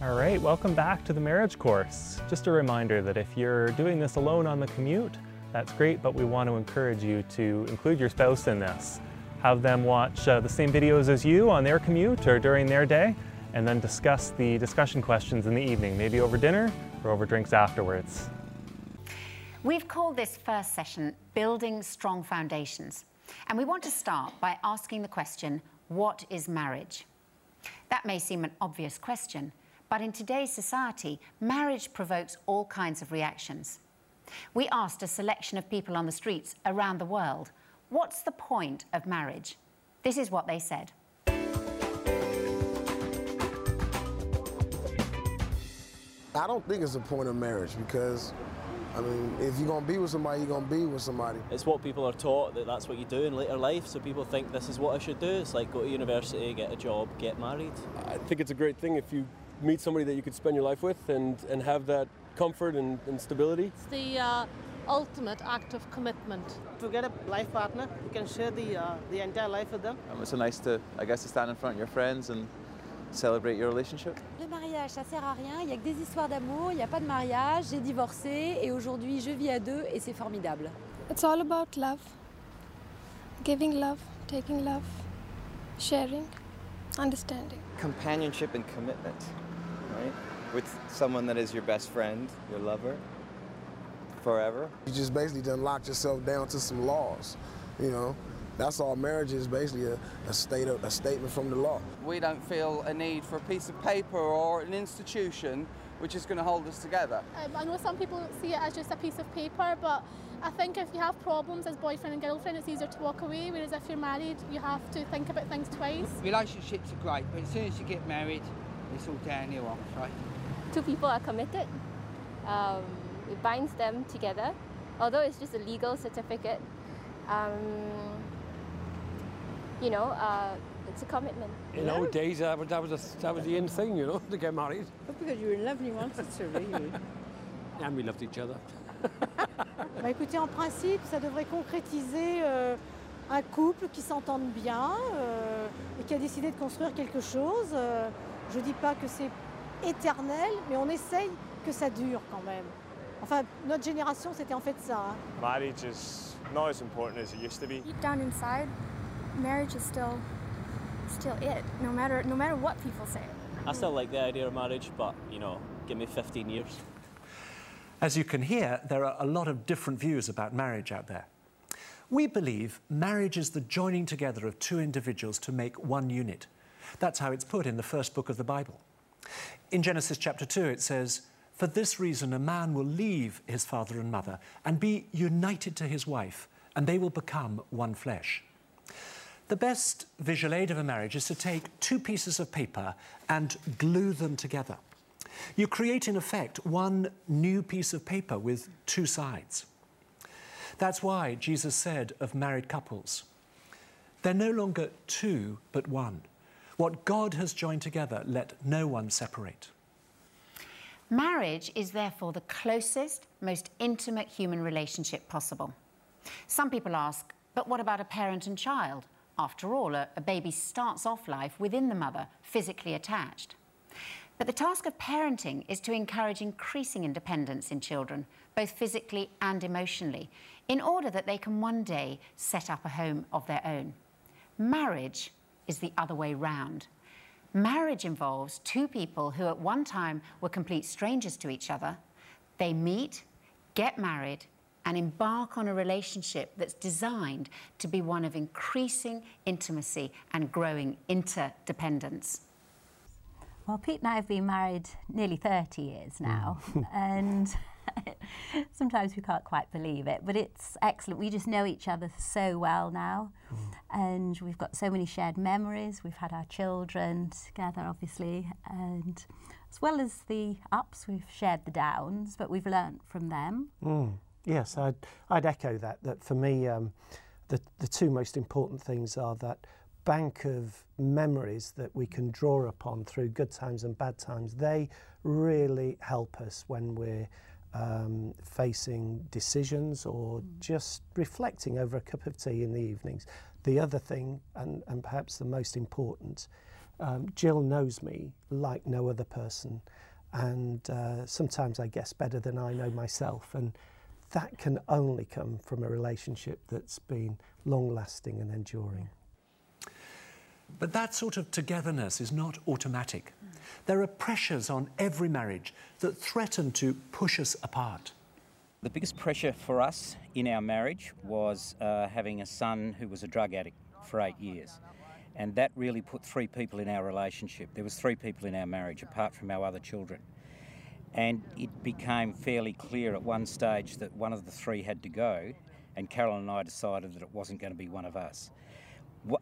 All right, welcome back to the marriage course. Just a reminder that if you're doing this alone on the commute, that's great, but we want to encourage you to include your spouse in this. Have them watch uh, the same videos as you on their commute or during their day, and then discuss the discussion questions in the evening, maybe over dinner or over drinks afterwards. We've called this first session Building Strong Foundations. And we want to start by asking the question what is marriage? That may seem an obvious question, but in today's society, marriage provokes all kinds of reactions. We asked a selection of people on the streets around the world, what's the point of marriage? This is what they said. I don't think it's a point of marriage because, I mean, if you're gonna be with somebody, you're gonna be with somebody. It's what people are taught that that's what you do in later life. So people think this is what I should do. It's like go to university, get a job, get married. I think it's a great thing if you meet somebody that you could spend your life with and, and have that comfort and, and stability. It's the uh, ultimate act of commitment. To get a life partner, you can share the, uh, the entire life with them. Um, it's so nice to, I guess, to stand in front of your friends and celebrate your relationship. Le mariage, ça sert à rien. Il n'y a que des histoires d'amour. Il n'y a pas de mariage. J'ai divorcé et aujourd'hui je vis à deux et c'est formidable. It's all about love. Giving love, taking love, sharing, understanding. Companionship and commitment, right? With someone that is your best friend, your lover, forever. You just basically done locked yourself down to some laws, you know. That's all marriage is basically a, a, state of, a statement from the law. We don't feel a need for a piece of paper or an institution which is going to hold us together. Um, I know some people see it as just a piece of paper, but I think if you have problems as boyfriend and girlfriend, it's easier to walk away, whereas if you're married, you have to think about things twice. Relationships are great, but as soon as you get married, it's all downhill, I'm afraid. Two people are committed. Um, it binds them together, although it's just a legal certificate. Um, you know, uh, it's a commitment. In old days, that was, that, was a, that was the in thing, you know, to get married. But because you were in love and you wanted to, really. and we loved each other. bah écoutez, en principe, ça devrait concrétiser euh, un couple qui s'entende bien euh, et qui a décidé de construire quelque chose. Euh, je ne dis pas que c'est éternel, mais on essaye que ça dure quand même. Enfin, notre génération, c'était en fait ça. Hein. Marriage is not as important as it used to be. Deep down inside, marriage is still still it, no matter no matter what people say. I still like the idea of marriage, but you know, give me 15 years. As you can hear, there are a lot of different views about marriage out there. We believe marriage is the joining together of two individuals to make one unit. That's how it's put in the first book of the Bible. In Genesis chapter 2, it says, For this reason, a man will leave his father and mother and be united to his wife, and they will become one flesh. The best visual aid of a marriage is to take two pieces of paper and glue them together. You create, in effect, one new piece of paper with two sides. That's why Jesus said of married couples, they're no longer two, but one. What God has joined together, let no one separate. Marriage is therefore the closest, most intimate human relationship possible. Some people ask, but what about a parent and child? After all, a, a, baby starts off life within the mother, physically attached. But the task of parenting is to encourage increasing independence in children, both physically and emotionally, in order that they can one day set up a home of their own. Marriage is the other way round. Marriage involves two people who at one time were complete strangers to each other. They meet, get married, and embark on a relationship that's designed to be one of increasing intimacy and growing interdependence. Well, Pete and I have been married nearly 30 years now, mm. and sometimes we can't quite believe it, but it's excellent. We just know each other so well now, mm. and we've got so many shared memories. We've had our children together, obviously, and as well as the ups, we've shared the downs, but we've learnt from them. Mm. Yes, I'd, I'd echo that, that for me, um, the, the two most important things are that bank of memories that we can draw upon through good times and bad times, they really help us when we're um, facing decisions or mm. just reflecting over a cup of tea in the evenings. The other thing, and, and perhaps the most important, Um, Jill knows me like no other person, and uh, sometimes I guess better than I know myself. And that can only come from a relationship that's been long lasting and enduring. But that sort of togetherness is not automatic. There are pressures on every marriage that threaten to push us apart. The biggest pressure for us in our marriage was uh, having a son who was a drug addict for eight years. And that really put three people in our relationship. There was three people in our marriage apart from our other children. And it became fairly clear at one stage that one of the three had to go, and Carolyn and I decided that it wasn't going to be one of us.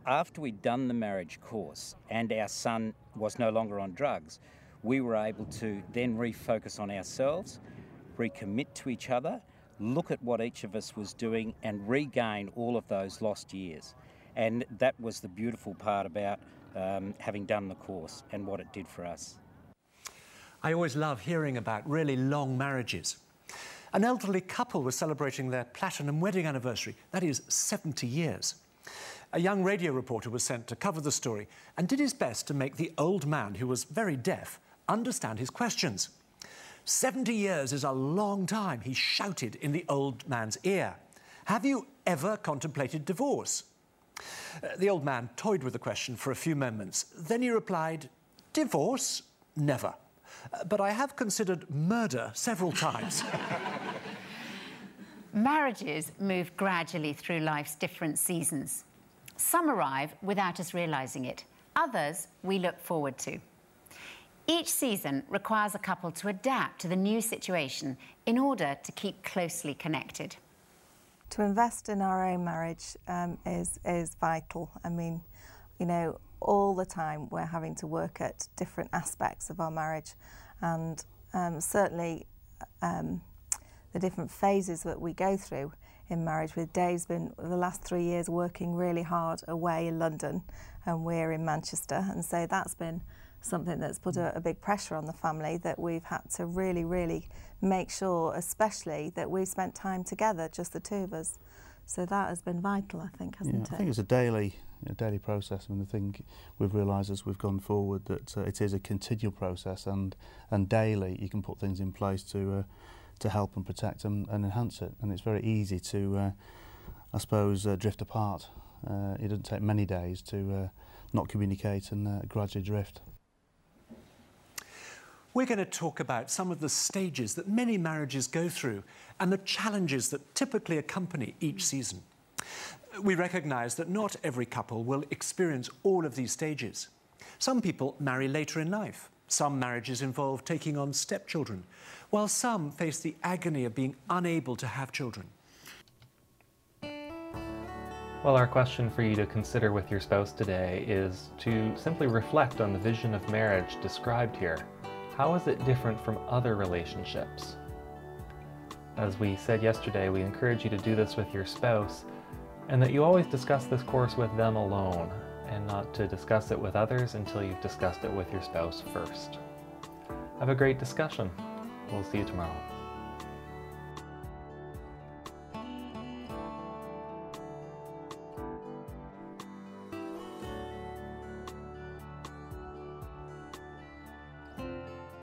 After we'd done the marriage course and our son was no longer on drugs, we were able to then refocus on ourselves, recommit to each other, look at what each of us was doing, and regain all of those lost years. And that was the beautiful part about um, having done the course and what it did for us. I always love hearing about really long marriages. An elderly couple was celebrating their platinum wedding anniversary, that is 70 years. A young radio reporter was sent to cover the story and did his best to make the old man, who was very deaf, understand his questions. 70 years is a long time, he shouted in the old man's ear. Have you ever contemplated divorce? Uh, the old man toyed with the question for a few moments. Then he replied, Divorce? Never. Uh, but I have considered murder several times. Marriages move gradually through life's different seasons. Some arrive without us realising it, others we look forward to. Each season requires a couple to adapt to the new situation in order to keep closely connected. To invest in our own marriage um, is, is vital. I mean, you know, all the time we're having to work at different aspects of our marriage, and um, certainly um, the different phases that we go through in marriage with Dave's been the last three years working really hard away in London and we're in Manchester. And so that's been something that's put a, a big pressure on the family that we've had to really really make sure especially that we've spent time together just the two of us. So that has been vital I think hasn't yeah, it? I think it's a daily a daily process. I mean I think we've realised as we've gone forward that uh, it is a continual process and and daily you can put things in place to uh, to help and protect and, and enhance it. And it's very easy to, uh, I suppose, uh, drift apart. Uh, it doesn't take many days to uh, not communicate and uh, gradually drift. We're going to talk about some of the stages that many marriages go through and the challenges that typically accompany each season. We recognise that not every couple will experience all of these stages. Some people marry later in life. Some marriages involve taking on stepchildren, while some face the agony of being unable to have children. Well, our question for you to consider with your spouse today is to simply reflect on the vision of marriage described here. How is it different from other relationships? As we said yesterday, we encourage you to do this with your spouse and that you always discuss this course with them alone and not to discuss it with others until you've discussed it with your spouse first. Have a great discussion. We'll see you tomorrow.